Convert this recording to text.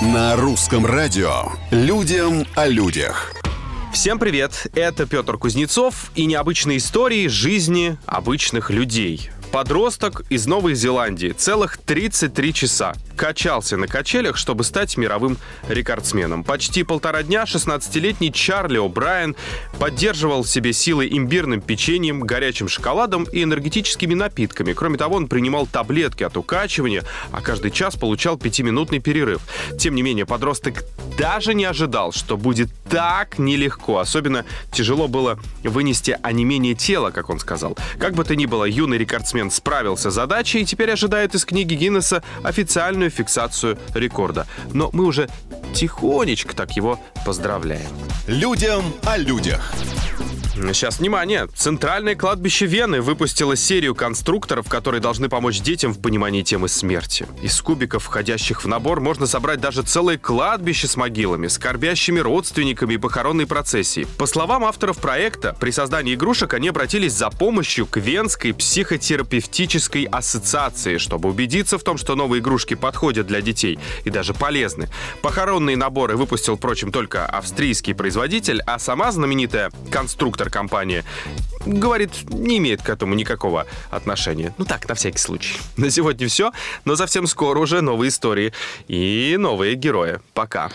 На русском радио «Людям о людях». Всем привет! Это Петр Кузнецов и необычные истории жизни обычных людей. Подросток из Новой Зеландии целых 33 часа качался на качелях, чтобы стать мировым рекордсменом. Почти полтора дня 16-летний Чарли О'Брайен поддерживал в себе силы имбирным печеньем, горячим шоколадом и энергетическими напитками. Кроме того, он принимал таблетки от укачивания, а каждый час получал пятиминутный перерыв. Тем не менее, подросток даже не ожидал, что будет так нелегко. Особенно тяжело было вынести онемение тела, как он сказал. Как бы то ни было, юный рекордсмен справился с задачей и теперь ожидает из книги Гиннесса официальную фиксацию рекорда. Но мы уже тихонечко так его поздравляем. Людям о людях. Сейчас, внимание! Центральное кладбище Вены выпустило серию конструкторов, которые должны помочь детям в понимании темы смерти. Из кубиков, входящих в набор, можно собрать даже целое кладбище с могилами, скорбящими родственниками и похоронной процессией. По словам авторов проекта, при создании игрушек они обратились за помощью к Венской психотерапевтической ассоциации, чтобы убедиться в том, что новые игрушки подходят для детей и даже полезны. Похоронные наборы выпустил, впрочем, только австрийский производитель, а сама знаменитая конструктор компания говорит, не имеет к этому никакого отношения. Ну так, на всякий случай. На сегодня все, но совсем скоро уже новые истории и новые герои. Пока.